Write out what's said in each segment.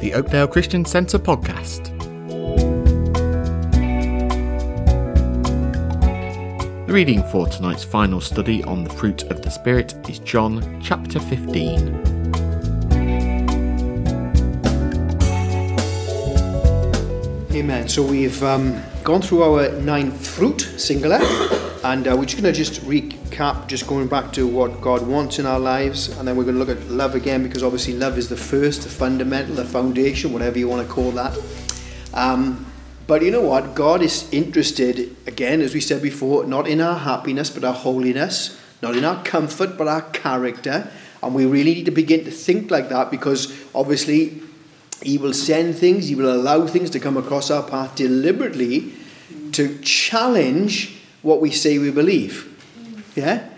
the Oakdale Christian Centre podcast. The reading for tonight's final study on the fruit of the Spirit is John chapter 15. Amen. So we've um, gone through our nine fruit, singular, and uh, we're just going to just recap, just going back to what God wants in our lives, and then we're going to look at love again because obviously love is the first, the fundamental, the foundation, whatever you want to call that. Um, but you know what? God is interested, again, as we said before, not in our happiness, but our holiness, not in our comfort, but our character. And we really need to begin to think like that because obviously he will send things, He will allow things to come across our path deliberately to challenge what we say we believe. Yeah?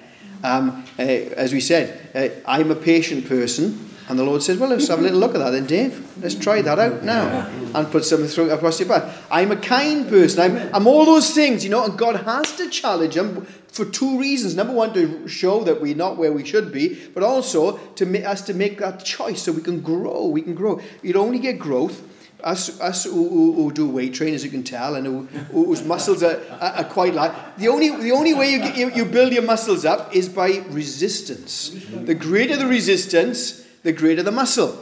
Um, uh, as we said, uh, I'm a patient person, and the Lord says, Well, let's have a little look at that then, Dave. Let's try that out now and put something through across your path. I'm a kind person. I'm, I'm all those things, you know, and God has to challenge them for two reasons. Number one, to show that we're not where we should be, but also to make us to make that choice so we can grow. We can grow. You'd only get growth. Us, us who, who, who do weight training, as you can tell, and who, whose muscles are, are, are quite large. The only, the only way you, get, you, you build your muscles up is by resistance. The greater the resistance, the greater the muscle.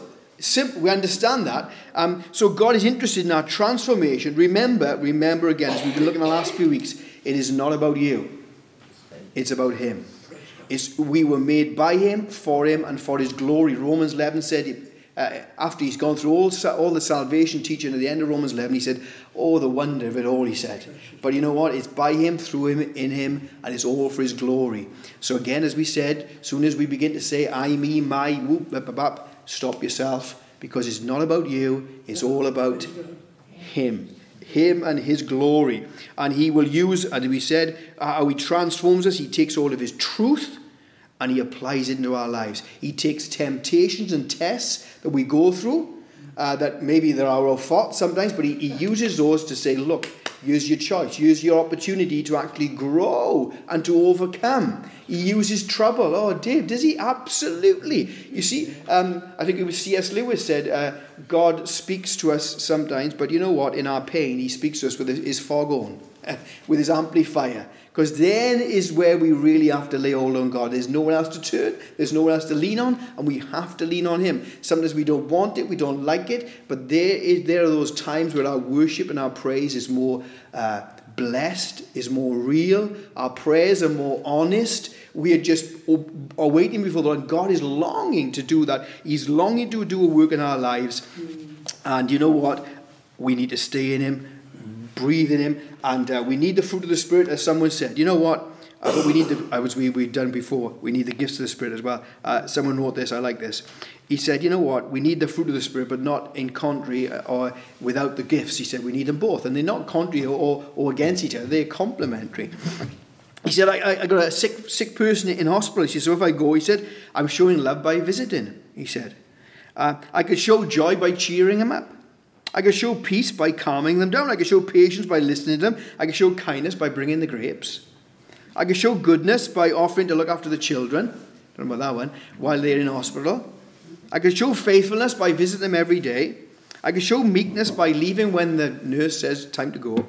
We understand that. Um, so God is interested in our transformation. Remember, remember again, as we've been looking the last few weeks, it is not about you. It's about Him. It's, we were made by Him, for Him, and for His glory. Romans 11 said, uh, after he's gone through all, all the salvation teaching at the end of Romans 11, he said, Oh, the wonder of it all, he said. But you know what? It's by Him, through Him, in Him, and it's all for His glory. So, again, as we said, soon as we begin to say, I, me, my, whoop, bap, bap, stop yourself, because it's not about you, it's all about Him. Him and His glory. And He will use, as we said, how He transforms us. He takes all of His truth and He applies it into our lives. He takes temptations and tests that we go through, uh, that maybe there are our faults sometimes, but he, he uses those to say, look, use your choice, use your opportunity to actually grow and to overcome. He uses trouble. Oh, Dave, does he? Absolutely. You see, um, I think it was C.S. Lewis said, uh, God speaks to us sometimes, but you know what? In our pain, he speaks to us with his foghorn, with his amplifier. Because then is where we really have to lay hold on God. There's no one else to turn, there's no one else to lean on, and we have to lean on Him. Sometimes we don't want it, we don't like it, but there, is, there are those times where our worship and our praise is more uh, blessed, is more real, our prayers are more honest. We are just waiting before the Lord. God is longing to do that. He's longing to do a work in our lives. And you know what? We need to stay in Him, breathe in Him, and uh, we need the fruit of the Spirit, as someone said. You know what? Uh, but we need the, as we, we've done before, we need the gifts of the Spirit as well. Uh, someone wrote this, I like this. He said, you know what? We need the fruit of the Spirit, but not in contrary uh, or without the gifts. He said, we need them both. And they're not contrary or, or, against each other, they're complementary. He said, I, I got a sick, sick person in hospital. He said, so if I go, he said, I'm showing love by visiting, he said. Uh, I could show joy by cheering him up. I can show peace by calming them down. I can show patience by listening to them. I can show kindness by bringing the grapes. I can show goodness by offering to look after the children. Don't know about that one. While they're in hospital. I can show faithfulness by visiting them every day. I can show meekness by leaving when the nurse says time to go.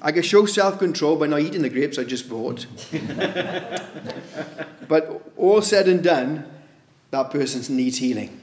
I can show self control by not eating the grapes I just bought. but all said and done, that person needs healing.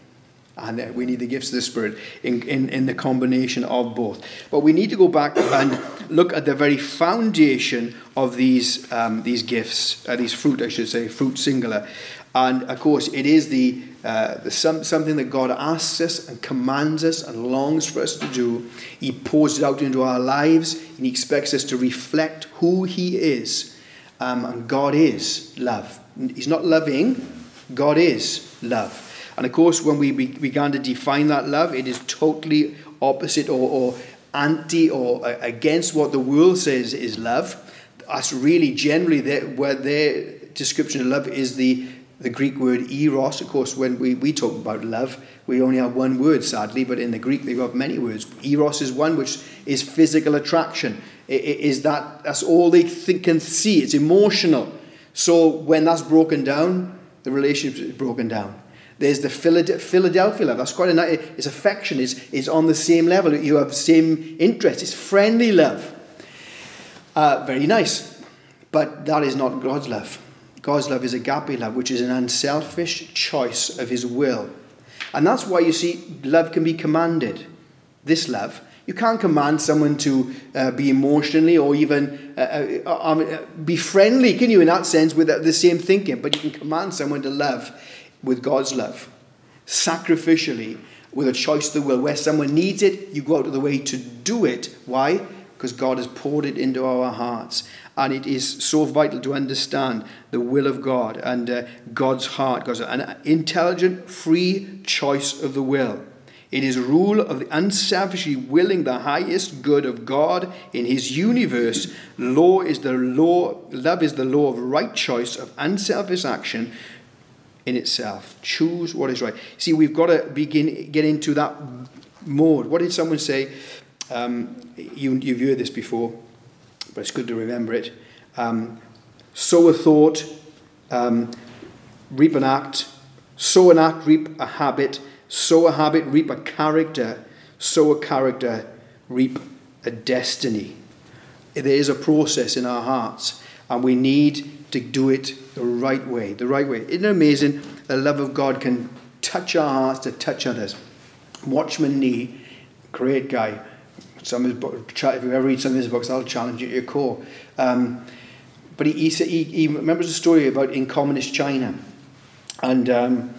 And we need the gifts of the Spirit in, in, in the combination of both. But we need to go back and look at the very foundation of these, um, these gifts, uh, these fruit, I should say, fruit singular. And of course, it is the, uh, the some, something that God asks us and commands us and longs for us to do. He pours it out into our lives and He expects us to reflect who He is. Um, and God is love. He's not loving, God is love. And of course, when we began to define that love, it is totally opposite or, or anti or against what the world says is love. That's really generally their, where their description of love is the, the Greek word eros. Of course, when we, we talk about love, we only have one word, sadly, but in the Greek they've got many words. Eros is one which is physical attraction. It, it is that that's all they think, and see. It's emotional. So when that's broken down, the relationship is broken down There's the Philadelphia love. That's quite a nice. It's affection is is on the same level. You have the same interest. It's friendly love. Uh, very nice, but that is not God's love. God's love is agape love, which is an unselfish choice of His will, and that's why you see love can be commanded. This love. You can't command someone to uh, be emotionally or even uh, uh, um, uh, be friendly, can you, in that sense, with the same thinking? But you can command someone to love with God's love, sacrificially, with a choice of the will. Where someone needs it, you go out of the way to do it. Why? Because God has poured it into our hearts. And it is so vital to understand the will of God and uh, God's heart. God's an intelligent, free choice of the will. It is rule of the unselfishly willing the highest good of God in his universe. Law is the law, love is the law of right choice of unselfish action in itself. Choose what is right. See, we've got to begin get into that mode. What did someone say? Um, you, you've heard this before, but it's good to remember it. Um, sow a thought, um, reap an act. Sow an act, reap a habit. Sow a habit, reap a character. Sow a character, reap a destiny. There is a process in our hearts, and we need to do it the right way, the right way. Isn't it amazing? The love of God can touch our hearts to touch others. Watchman Nee, great guy. Some of his books, if you ever read some of his books, I'll challenge you to your core. Um, but he, he, he, he, remembers a story about in communist China. And um,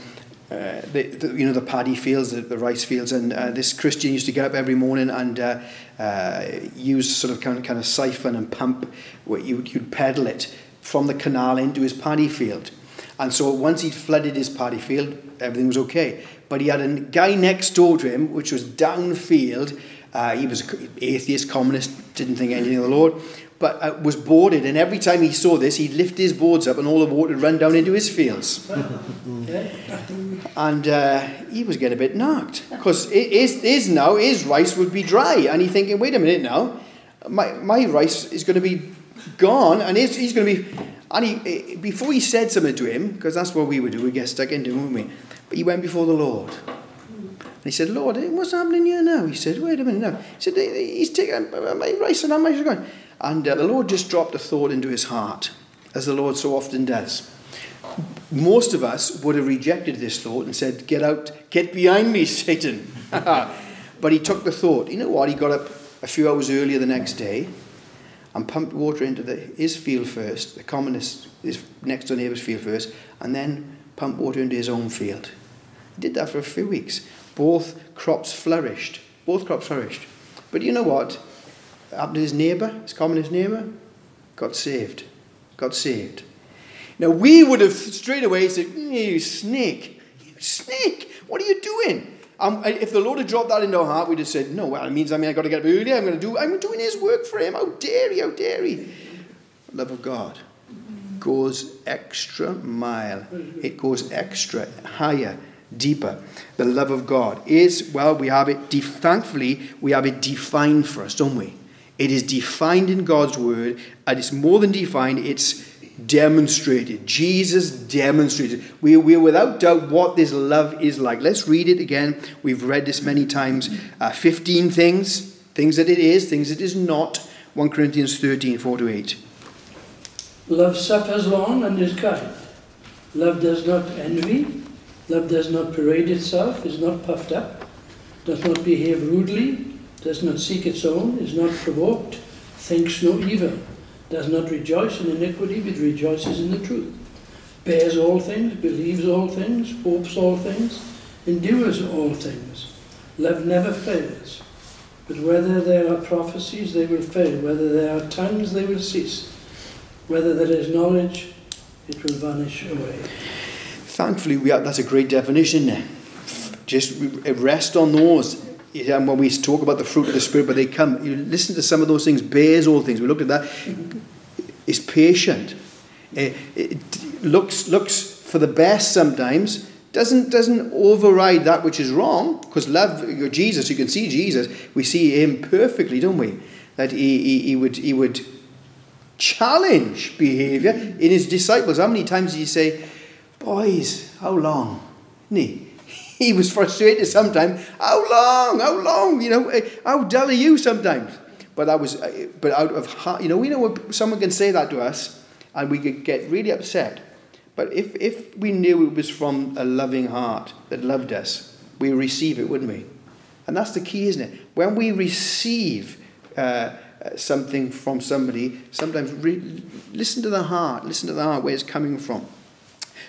uh, the, the, you know the paddy fields, the, the rice fields, and uh, this Christian used to get up every morning and uh, uh use sort of kind of kind of siphon and pump. Where you, you'd pedal it from the canal into his paddy field. And so once he'd flooded his paddy field, everything was okay. But he had a guy next door to him, which was downfield. Uh, he was an atheist, communist, didn't think anything of the Lord, but uh, was boarded. And every time he saw this, he'd lift his boards up and all the water would run down into his fields. and uh, he was getting a bit knocked because his, his now, his rice would be dry. And he's thinking, wait a minute now, my, my rice is going to be gone, and he's, he's going to be. And he, before he said something to him, because that's what we would do, we get stuck into, wouldn't we? But he went before the Lord. And he said, Lord, what's happening here now? He said, wait a minute now. He said, he's taking my rice and much going? And uh, the Lord just dropped a thought into his heart, as the Lord so often does. Most of us would have rejected this thought and said, Get out, get behind me, Satan. but he took the thought. You know what? He got up a few hours earlier the next day and pumped water into the, his field first, the communist, his next door neighbour's field first, and then pumped water into his own field. He did that for a few weeks. Both crops flourished. Both crops flourished. But you know what? Happened to his neighbour, his communist neighbour, got saved. Got saved. Now we would have straight away said, mm, You snake, you snake, what are you doing? Um, if the Lord had dropped that into our heart, we'd have said, no, well, it means I mean I've got to get up early. I'm going to do, I'm doing his work for him. How dare he, how dare he? Love of God goes extra mile. It goes extra higher, deeper. The love of God is, well, we have it, de- thankfully, we have it defined for us, don't we? It is defined in God's word, and it's more than defined, it's demonstrated. Jesus demonstrated. We, we're without doubt what this love is like. Let's read it again. We've read this many times. Uh, 15 things, things that it is, things it is not. 1 Corinthians 13, 4 to 8. Love suffers long and is kind. Love does not envy. Love does not parade itself, is not puffed up, does not behave rudely, does not seek its own, is not provoked, thinks no evil does not rejoice in iniquity, but rejoices in the truth, bears all things, believes all things, hopes all things, endures all things. Love never fails. But whether there are prophecies, they will fail. Whether there are tongues, they will cease. Whether there is knowledge, it will vanish away. Thankfully, we have, that's a great definition. Just rest on those and when we talk about the fruit of the Spirit, but they come, you listen to some of those things, bears all things. We looked at that. Is patient. Eh, it, it looks looks for the best sometimes. Doesn't doesn't override that which is wrong. Because love Jesus, you can see Jesus. We see him perfectly, don't we? That he, he, he would he would challenge behavior in his disciples. How many times did he say, "Boys, how long?" he? He was frustrated sometimes. How long? How long? You know, eh, how dull are you sometimes? But that was, eh, but out of heart, you know, we know someone can say that to us, and we could get really upset. But if if we knew it was from a loving heart that loved us, we receive it, wouldn't we? And that's the key, isn't it? When we receive uh, something from somebody, sometimes re- listen to the heart, listen to the heart where it's coming from.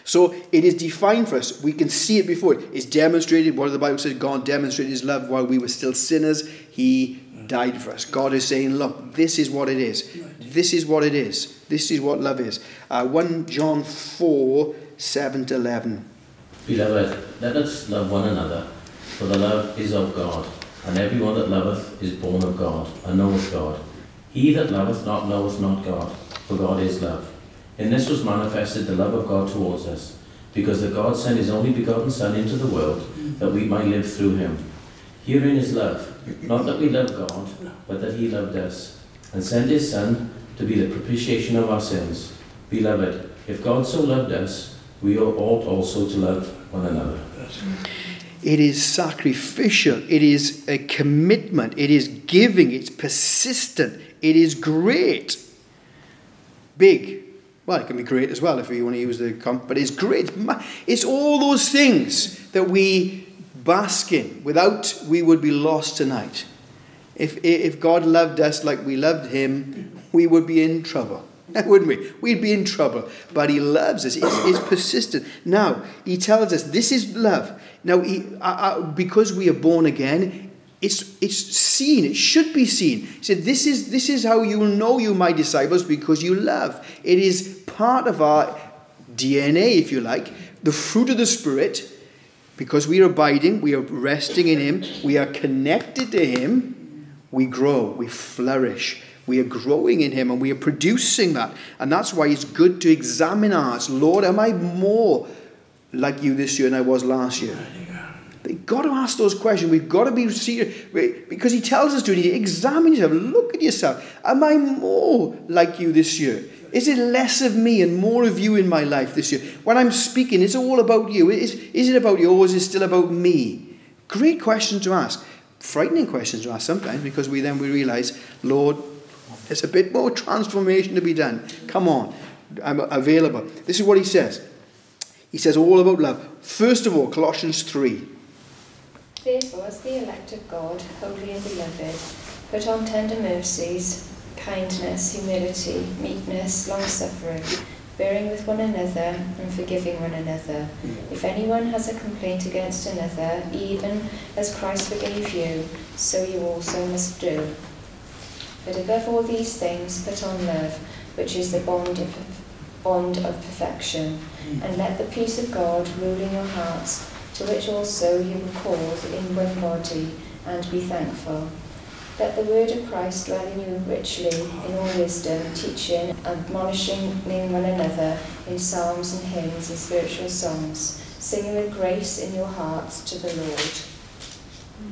So it is defined for us. We can see it before. It's demonstrated. What the Bible says, God demonstrated his love while we were still sinners. He died for us. God is saying, look, this is what it is. This is what it is. This is what love is. Uh, 1 John 4 7 to 11. Beloved, let us love one another, for the love is of God, and everyone that loveth is born of God, and knoweth God. He that loveth not knoweth not God, for God is love. In this was manifested the love of God towards us, because that God sent his only begotten Son into the world, that we might live through him. Herein is love, not that we love God, but that he loved us, and sent his Son to be the propitiation of our sins. Beloved, if God so loved us, we ought also to love one another. It is sacrificial. It is a commitment. It is giving. It's persistent. It is great. Big. Well, it can be great as well if you want to use the comp, but it's great. It's all those things that we bask in. Without, we would be lost tonight. If, if God loved us like we loved him, we would be in trouble. Wouldn't we? We'd be in trouble. But he loves us. He's, he's persistent. Now, he tells us this is love. Now, he, uh, uh, because we are born again, it's, it's seen. It should be seen. He said, this is, this is how you will know you my disciples because you love. It is part of our DNA, if you like, the fruit of the Spirit. Because we are abiding, we are resting in Him, we are connected to Him, we grow, we flourish. We are growing in Him and we are producing that. And that's why it's good to examine ours. Lord, am I more like you this year than I was last year? We've got to ask those questions. We've got to be serious because He tells us to examine yourself. Look at yourself. Am I more like you this year? Is it less of me and more of you in my life this year? When I'm speaking, it's all about you. Is, is it about you or is it still about me? Great question to ask. Frightening questions to ask sometimes because we then we realize, Lord, there's a bit more transformation to be done. Come on, I'm available. This is what he says. He says all about love. First of all, Colossians 3. Therefore, as the elect of God, holy and beloved, put on tender mercies, kindness, humility, meekness, long suffering, bearing with one another and forgiving one another. If anyone has a complaint against another, even as Christ forgave you, so you also must do. But above all these things, put on love, which is the bond of, bond of perfection. And let the peace of God rule in your hearts, to which also you were called in one body, and be thankful. Let the word of Christ dwell in you richly in all wisdom, teaching admonishing one another in psalms and hymns and spiritual songs, singing with grace in your hearts to the Lord.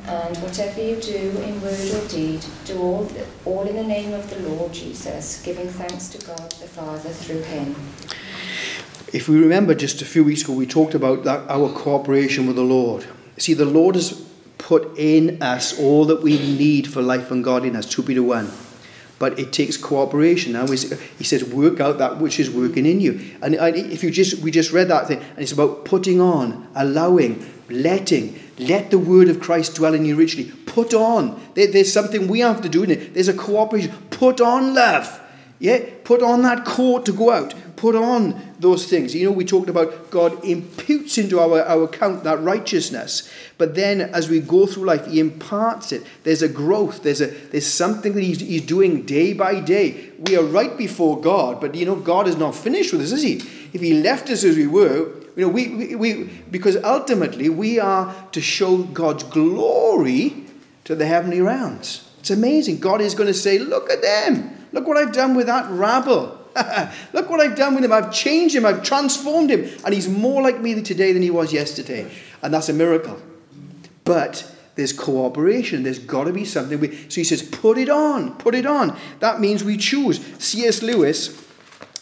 And whatever you do in word or deed, do all, all in the name of the Lord Jesus, giving thanks to God the Father through him. If we remember just a few weeks ago, we talked about that, our cooperation with the Lord. See, the Lord has put in us all that we need for life and godliness, 2 Peter 1. But it takes cooperation. Now, he says, work out that which is working in you. And if you just, we just read that thing, and it's about putting on, allowing, letting, let the word of Christ dwell in you richly. Put on. There, there's something we have to do in it. There's a cooperation. Put on love. Yeah? Put on that coat to go out. Put on those things. You know, we talked about God imputes into our, our account that righteousness. But then as we go through life, He imparts it. There's a growth. There's, a, there's something that he's, he's doing day by day. We are right before God, but you know, God is not finished with us, is He? If He left us as we were, you know, we, we, we because ultimately we are to show God's glory to the heavenly realms. It's amazing. God is going to say, Look at them. Look what I've done with that rabble. Look what I've done with him. I've changed him. I've transformed him. And he's more like me today than he was yesterday. And that's a miracle. But there's cooperation. There's got to be something. We, so he says, put it on. Put it on. That means we choose. C.S. Lewis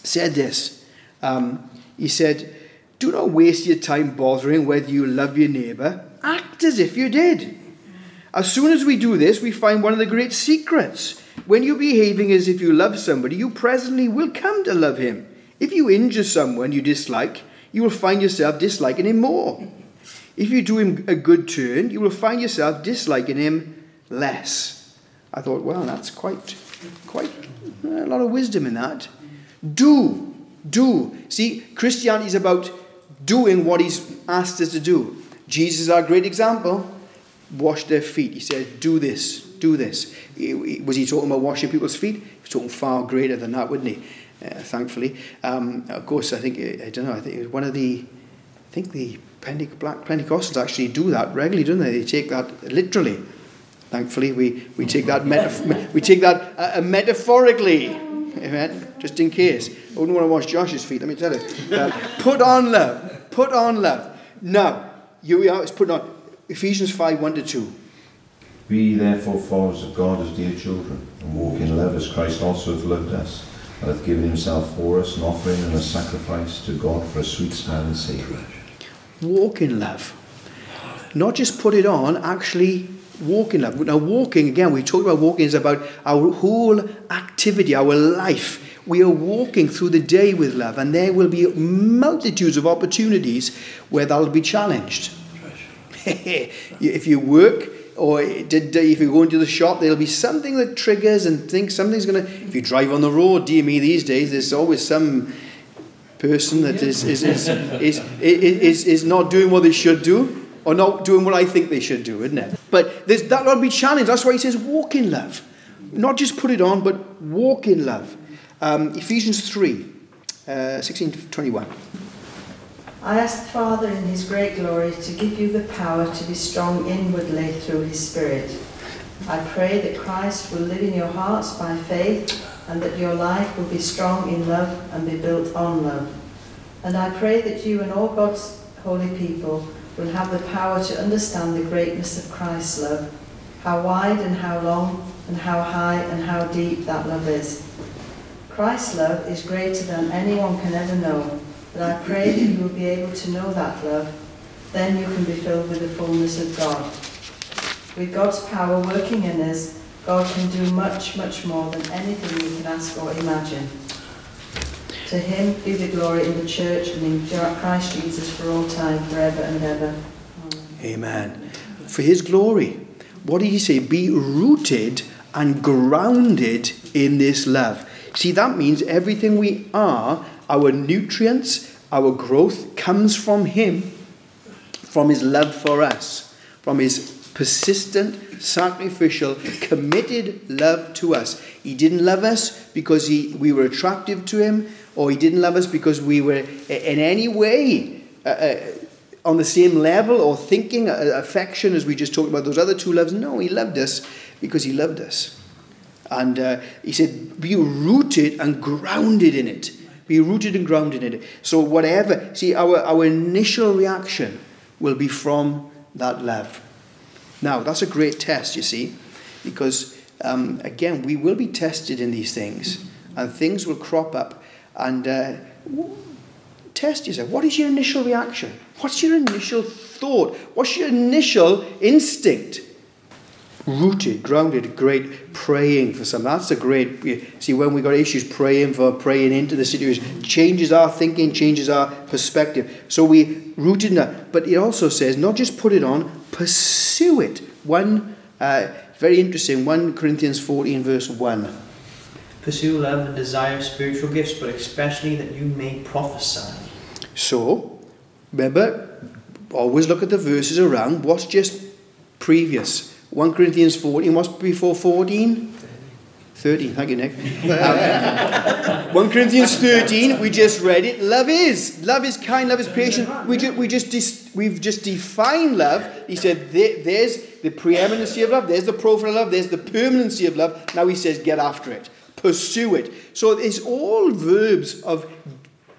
said this. Um, he said, Do not waste your time bothering whether you love your neighbour. Act as if you did. As soon as we do this, we find one of the great secrets. When you're behaving as if you love somebody, you presently will come to love him. If you injure someone you dislike, you will find yourself disliking him more. If you do him a good turn, you will find yourself disliking him less. I thought, well, that's quite, quite uh, a lot of wisdom in that. Do, do. See, Christianity is about doing what he's asked us to do. Jesus is our great example. Wash their feet. He said, do this, do this. Was he talking about washing people's feet? He was talking far greater than that, wouldn't he? Uh, thankfully. Um, of course, I think, I don't know, I think one of the, I think the Black Pentecostals actually do that regularly, don't they? They take that literally. Thankfully, we, we take that metaf- we take that uh, uh, metaphorically, amen. Just in case. I wouldn't want to wash Josh's feet. Let me tell you. Uh, put on love. Put on love. Now, here we are. It's put on Ephesians five one to two. We therefore followers of God as dear children, and walk in love as Christ also hath loved us, and hath given himself for us, an offering and a sacrifice to God for a sweet smelling savour. Walk in love. Not just put it on, actually walk in love. Now, walking, again, we talked about walking is about our whole activity, our life. We are walking through the day with love, and there will be multitudes of opportunities where that'll be challenged. if you work, or if you go into the shop, there'll be something that triggers and thinks something's going to. If you drive on the road, dear me, these days, there's always some person that is, is, is, is, is, is not doing what they should do or not doing what I think they should do, isn't it? But there's, that will be challenged. That's why he says walk in love. Not just put it on, but walk in love. Um, Ephesians 3, uh, 16 to 21. I ask the Father in his great glory to give you the power to be strong inwardly through his Spirit. I pray that Christ will live in your hearts by faith and that your life will be strong in love and be built on love. And I pray that you and all God's holy people will have the power to understand the greatness of Christ's love, how wide and how long and how high and how deep that love is. Christ's love is greater than anyone can ever know, but I pray that you will be able to know that love. Then you can be filled with the fullness of God. With God's power working in us, God can do much, much more than anything we can ask or imagine. To him be the glory in the church and in Christ Jesus for all time, forever and ever. Amen. For his glory. What did he say? Be rooted and grounded in this love. See, that means everything we are, our nutrients, our growth, comes from him, from his love for us, from his persistent, sacrificial, committed love to us. He didn't love us because he, we were attractive to him, or he didn't love us because we were in any way uh, uh, on the same level or thinking, uh, affection, as we just talked about those other two loves. No, he loved us because he loved us. And uh, he said, be rooted and grounded in it. Be rooted and grounded in it. So, whatever, see, our, our initial reaction will be from that love. Now, that's a great test, you see, because um, again, we will be tested in these things, and things will crop up. And uh, test yourself. What is your initial reaction? What's your initial thought? What's your initial instinct? Rooted, grounded, great praying for something. That's a great. See, when we got issues, praying for, praying into the situation changes our thinking, changes our perspective. So we rooted in that. But it also says not just put it on, pursue it. One, uh, very interesting, 1 Corinthians 14, verse 1. Pursue love and desire spiritual gifts, but especially that you may prophesy. So, remember, always look at the verses around. What's just previous? 1 Corinthians 14, what's before 14? 13, thank you, Nick. Um, 1 Corinthians 13, we just read it. Love is. Love is kind, love is patient. We, ju- we just dis- we've just defined love. He said there, there's the preeminency of love, there's the profile of love, there's the permanency of love. Now he says get after it, pursue it. So it's all verbs of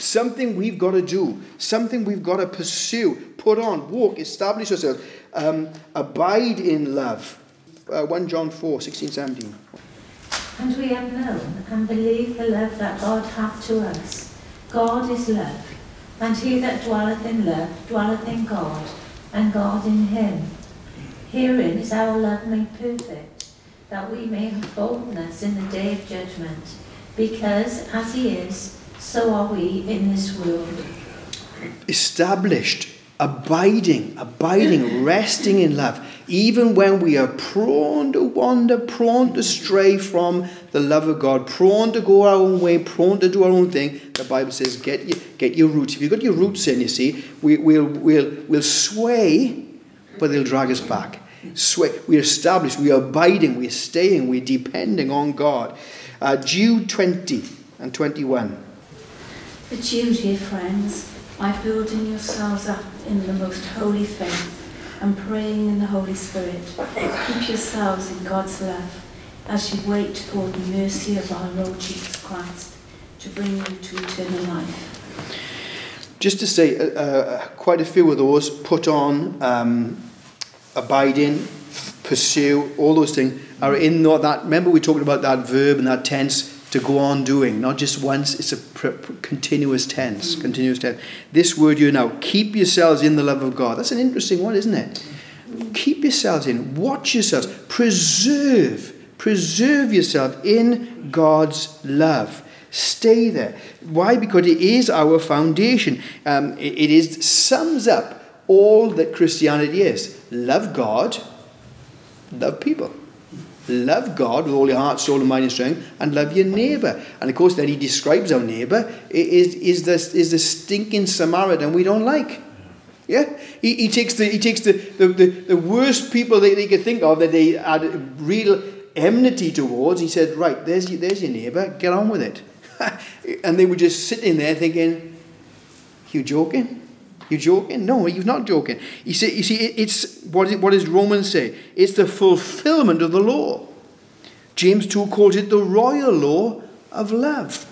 something we've got to do, something we've got to pursue, put on, walk, establish ourselves, um, abide in love. Uh, 1 John 4, 16, 17. And we have known and believed the love that God hath to us. God is love. And he that dwelleth in love dwelleth in God, and God in him. Herein is our love made perfect, that we may have boldness in the day of judgment. Because as he is, so are we in this world. Established, abiding, abiding, resting in love, even when we are prone to wander, prone to stray from the love of God, prone to go our own way, prone to do our own thing. The Bible says, get your, get your roots. If you've got your roots in, you see, we, we'll, we'll, we'll sway, but they'll drag us back. Sway. We're established, we are abiding, we're staying, we're depending on God. Uh, Jude 20 and 21. But you, dear friends, by building yourselves up in the most holy faith and praying in the Holy Spirit, keep yourselves in God's love as you wait for the mercy of our Lord Jesus Christ to bring you to eternal life. Just to say, uh, uh, quite a few of those put on, um, abiding, pursue, all those things are in that. Remember, we talked about that verb and that tense to go on doing, not just once, it's a pr- pr- continuous tense. Continuous tense. This word you now, keep yourselves in the love of God. That's an interesting one, isn't it? Keep yourselves in, watch yourselves, preserve, preserve yourself in God's love. Stay there. Why? Because it is our foundation. Um, it, it is sums up all that Christianity is. Love God, love people. Love God with all your heart, soul, and mind and strength, and love your neighbour. And of course, then he describes our neighbour is, is, the, is the stinking Samaritan we don't like. Yeah? He, he takes, the, he takes the, the, the, the worst people that they could think of that they had real enmity towards. He said, Right, there's, your, there's your neighbour, get on with it. and they were just sitting there thinking, You joking? You joking? No, he's not joking. You see, you see it's what, what does Romans say? It's the fulfillment of the law. James 2 calls it the royal law of love.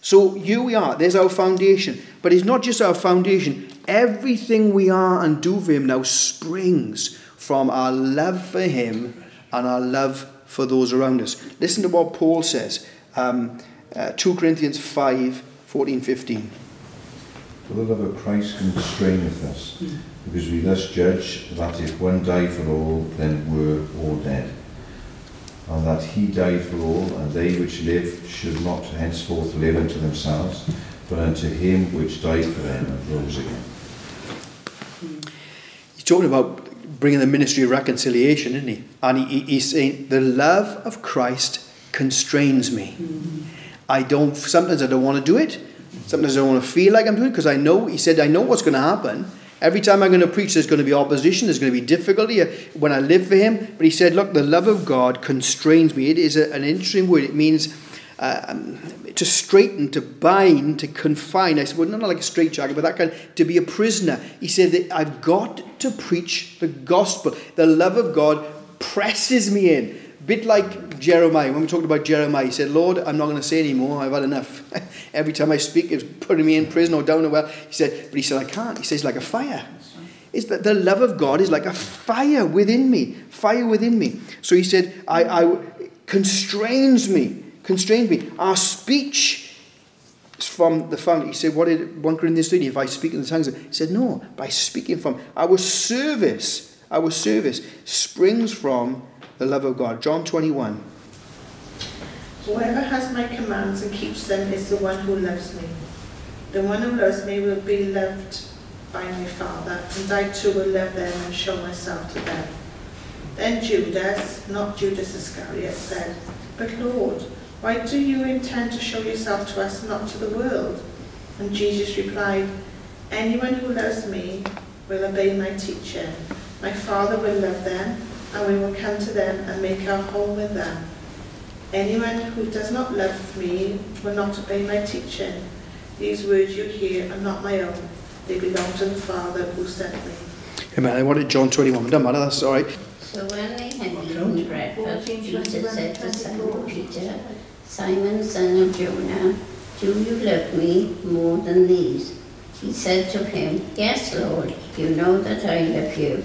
So here we are. There's our foundation. But it's not just our foundation. Everything we are and do for him now springs from our love for him and our love for those around us. Listen to what Paul says. Um, uh, 2 Corinthians 5, 14, 15. For the love of Christ constraineth us, because we thus judge that if one died for all, then we're all dead. And that he died for all, and they which live should not henceforth live unto themselves, but unto him which died for them and rose again. He's talking about bringing the ministry of reconciliation, isn't he? And he, he's saying, the love of Christ constrains me. I don't, sometimes I don't want to do it. Sometimes I don't want to feel like I'm doing it because I know, he said, I know what's going to happen. Every time I'm going to preach, there's going to be opposition, there's going to be difficulty when I live for him. But he said, Look, the love of God constrains me. It is a, an interesting word. It means um, to straighten, to bind, to confine. I said, Well, not like a straitjacket, but that kind of, to be a prisoner. He said that I've got to preach the gospel. The love of God presses me in. Bit like Jeremiah. When we talked about Jeremiah, he said, Lord, I'm not going to say anymore. I've had enough. Every time I speak, it's putting me in prison or down a well. He said, but he said, I can't. He says, like a fire. Is that the love of God is like a fire within me, fire within me. So he said, I, I constrains me, constrains me. Our speech is from the fountain. He said, what did 1 Corinthians 30, if I speak in the tongues? He said, no, by speaking from our service, our service springs from the love of God. John 21. Whoever has my commands and keeps them is the one who loves me. The one who loves me will be loved by my Father, and I too will love them and show myself to them. Then Judas, not Judas Iscariot, said, But Lord, why do you intend to show yourself to us, not to the world? And Jesus replied, Anyone who loves me will obey my teaching. My Father will love them, and we will come to them and make our home with them. Anyone who does not love me will not obey my teaching. These words you hear are not my own. They belong to the Father who sent me. Amen. What wanted John 21? It doesn't matter, that's all right. So when they had eaten breakfast, Jesus said to Simon Peter, Simon, son of Jonah, do you love me more than these? He said to him, Yes, Lord, you know that I love you.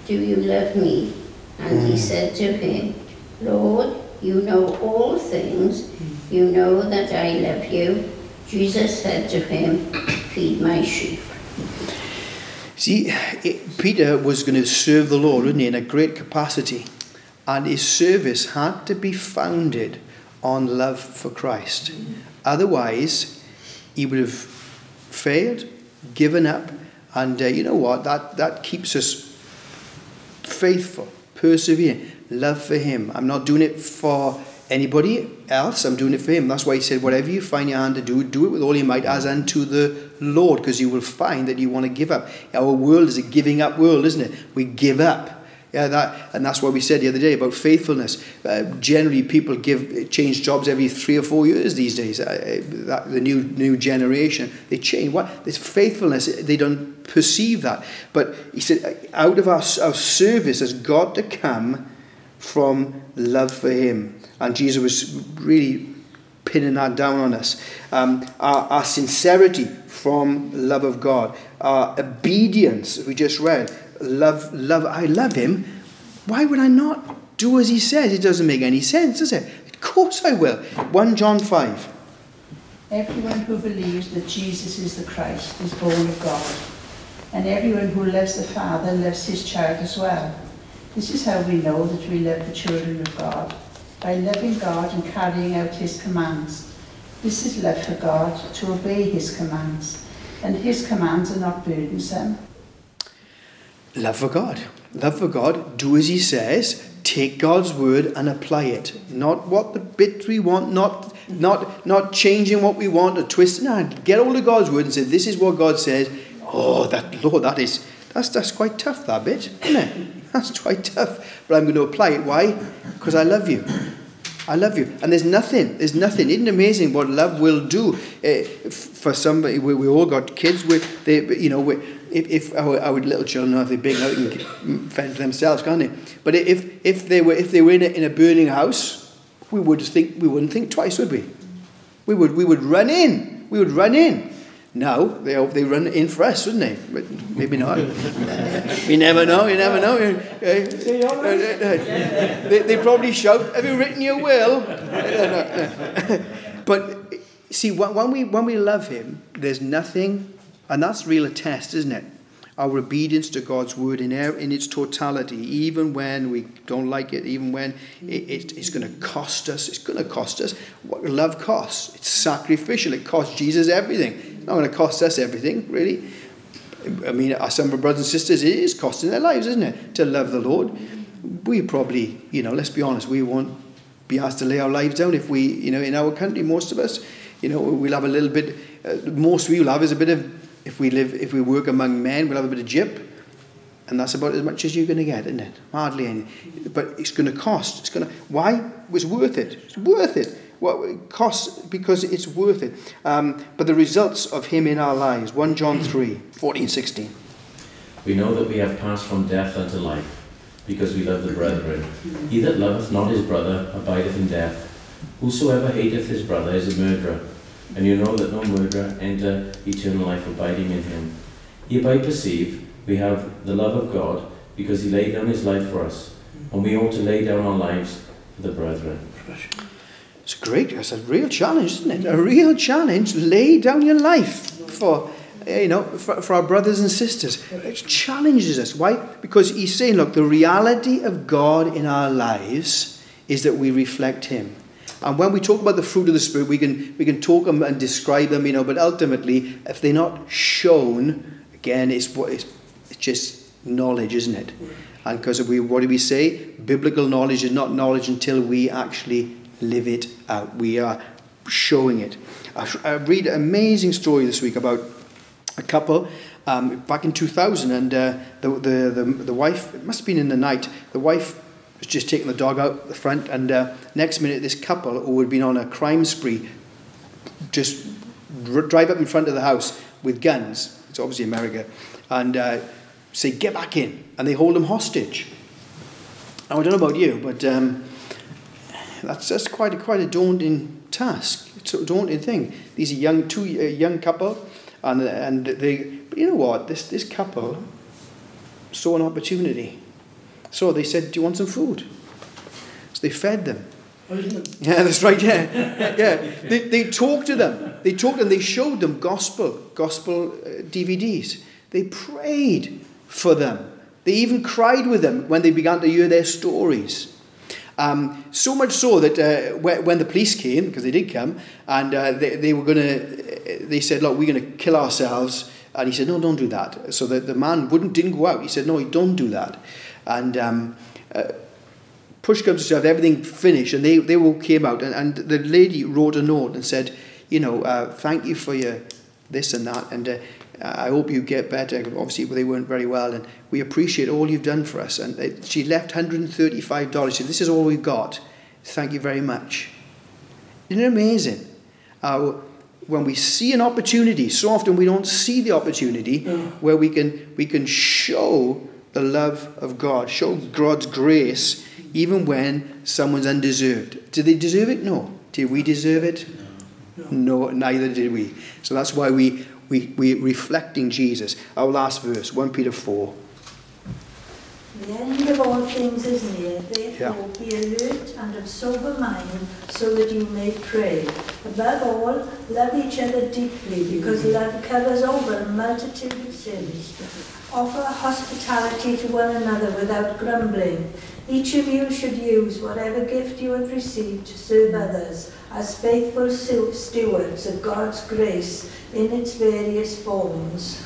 Do you love me? And he said to him, Lord, you know all things. You know that I love you. Jesus said to him, Feed my sheep. See, it, Peter was going to serve the Lord, wasn't he, in a great capacity. And his service had to be founded on love for Christ. Otherwise, he would have failed, given up, and uh, you know what? That, that keeps us faithful, persevering, love for Him. I'm not doing it for anybody else, I'm doing it for Him. That's why He said, Whatever you find your hand to do, do it with all your might as unto the Lord, because you will find that you want to give up. Our world is a giving up world, isn't it? We give up. Yeah, that, and that's what we said the other day about faithfulness. Uh, generally, people give change jobs every three or four years these days. Uh, that, the new new generation they change. What this faithfulness? They don't perceive that. But he said, out of our, our service has got to come from love for Him. And Jesus was really pinning that down on us. Um, our, our sincerity from love of God, our obedience. We just read love, love, I love him, why would I not do as he says? It doesn't make any sense, does it? Of course I will. 1 John 5. Everyone who believes that Jesus is the Christ is born of God, and everyone who loves the Father loves his child as well. This is how we know that we love the children of God, by loving God and carrying out his commands. This is love for God, to obey his commands, and his commands are not burdensome. Love for God. Love for God, do as he says, take God's word and apply it. Not what the bit we want, not not not changing what we want or twisting. No, get hold of God's word and say, This is what God says. Oh, that Lord, that is that's that's quite tough, that bit, isn't it? That's quite tough. But I'm going to apply it. Why? Because I love you. I love you. And there's nothing, there's nothing. Isn't amazing what love will do uh, for somebody? We, we all got kids. We, they, you know, we, if, if oh, oh, our, our little children, if they're big they can fend for themselves, can't they? But if, if they were, if they were in a, in a burning house, we would think, we wouldn't think twice, would we? We would, we would run in. We would run in. Now they they run in for us, wouldn't they? But maybe not. you never know. You never know. They, they probably shout, "Have you written your will?" but see, when we when we love Him, there's nothing, and that's real a test, isn't it? Our obedience to God's word in in its totality, even when we don't like it, even when it, it, it's going to cost us. It's going to cost us. What love costs. It's sacrificial. It costs Jesus everything It's not going to cost us everything, really. I mean, some of our brothers and sisters, it is costing their lives, isn't it, to love the Lord. We probably, you know, let's be honest, we won't be asked to lay our lives down if we, you know, in our country, most of us, you know, we'll have a little bit, uh, most we will have is a bit of, if we live, if we work among men, we'll have a bit of jip. And that's about as much as you're going to get, isn't it? Hardly any. But it's going to cost. It's going to, why? It's worth it. It's worth it what it costs because it's worth it. Um, but the results of him in our lives, 1 John 3, 14, 16. We know that we have passed from death unto life, because we love the brethren. He that loveth not his brother abideth in death. Whosoever hateth his brother is a murderer, and you know that no murderer enter eternal life abiding in him. Hereby perceive we have the love of God, because he laid down his life for us, and we ought to lay down our lives for the brethren. It's great. It's a real challenge, isn't it? A real challenge. Lay down your life for, you know, for, for our brothers and sisters. It challenges us. Why? Because he's saying, look, the reality of God in our lives is that we reflect Him. And when we talk about the fruit of the Spirit, we can we can talk them and describe them, you know. But ultimately, if they're not shown, again, it's it's, it's just knowledge, isn't it? And because we, what do we say? Biblical knowledge is not knowledge until we actually live it out. We are showing it. I, I read an amazing story this week about a couple um, back in 2000, and uh, the, the, the, the wife, it must have been in the night, the wife was just taking the dog out the front, and uh, next minute, this couple who had been on a crime spree just r- drive up in front of the house with guns. It's obviously America, and uh, say, "Get back in," and they hold them hostage. Now, I don't know about you, but um, that's that's quite a, quite a daunting task. It's a daunting thing. These are young two a young couple, and and they. But you know what? This this couple saw an opportunity. So they said, "Do you want some food?" So they fed them. Yeah, that's right. Yeah, yeah. They, they talked to them. They talked and they showed them gospel, gospel uh, DVDs. They prayed for them. They even cried with them when they began to hear their stories. Um, so much so that uh, when the police came, because they did come, and uh, they, they were going to, they said, "Look, we're going to kill ourselves." And he said, "No, don't do that." So the, the man wouldn't didn't go out. He said, "No, don't do that." And um, uh, push comes to shove, everything finished, and they, they all came out, and, and the lady wrote a note and said, you know, uh, thank you for your this and that, and uh, I hope you get better. Obviously, they weren't very well, and we appreciate all you've done for us. And uh, she left $135. She said, this is all we've got. Thank you very much. Isn't it amazing? Uh, when we see an opportunity, so often we don't see the opportunity where we can, we can show the love of God, show God's grace even when someone's undeserved. Did they deserve it? No. Did we deserve it? No, No, neither did we. So that's why we, we, we're reflecting Jesus. Our last verse, 1 Peter 4. The end of all things is near, therefore be alert and of sober mind, so that you may pray. Above all, love each other deeply, because love covers over a multitude of sins. Offer hospitality to one another without grumbling. Each of you should use whatever gift you have received to serve others as faithful stewards of God's grace in its various forms.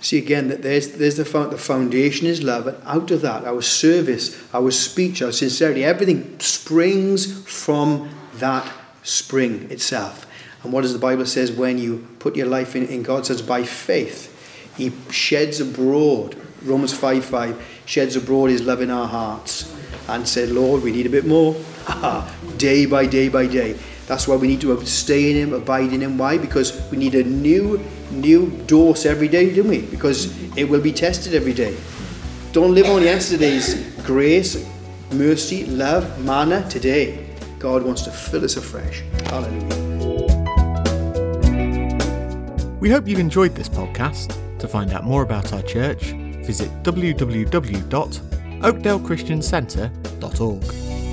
See again that there's there's the the foundation is love, and out of that, our service, our speech, our sincerity, everything springs from that spring itself. And what does the Bible says when you put your life in, in God says by faith, He sheds abroad. Romans 5 5 sheds abroad his love in our hearts and said, Lord, we need a bit more. day by day by day. That's why we need to stay in him, abide in him. Why? Because we need a new, new dose every day, don't we? Because it will be tested every day. Don't live on yesterday's grace, mercy, love, manna today. God wants to fill us afresh. Hallelujah. We hope you've enjoyed this podcast. To find out more about our church, visit www.oakdalechristiancentre.org.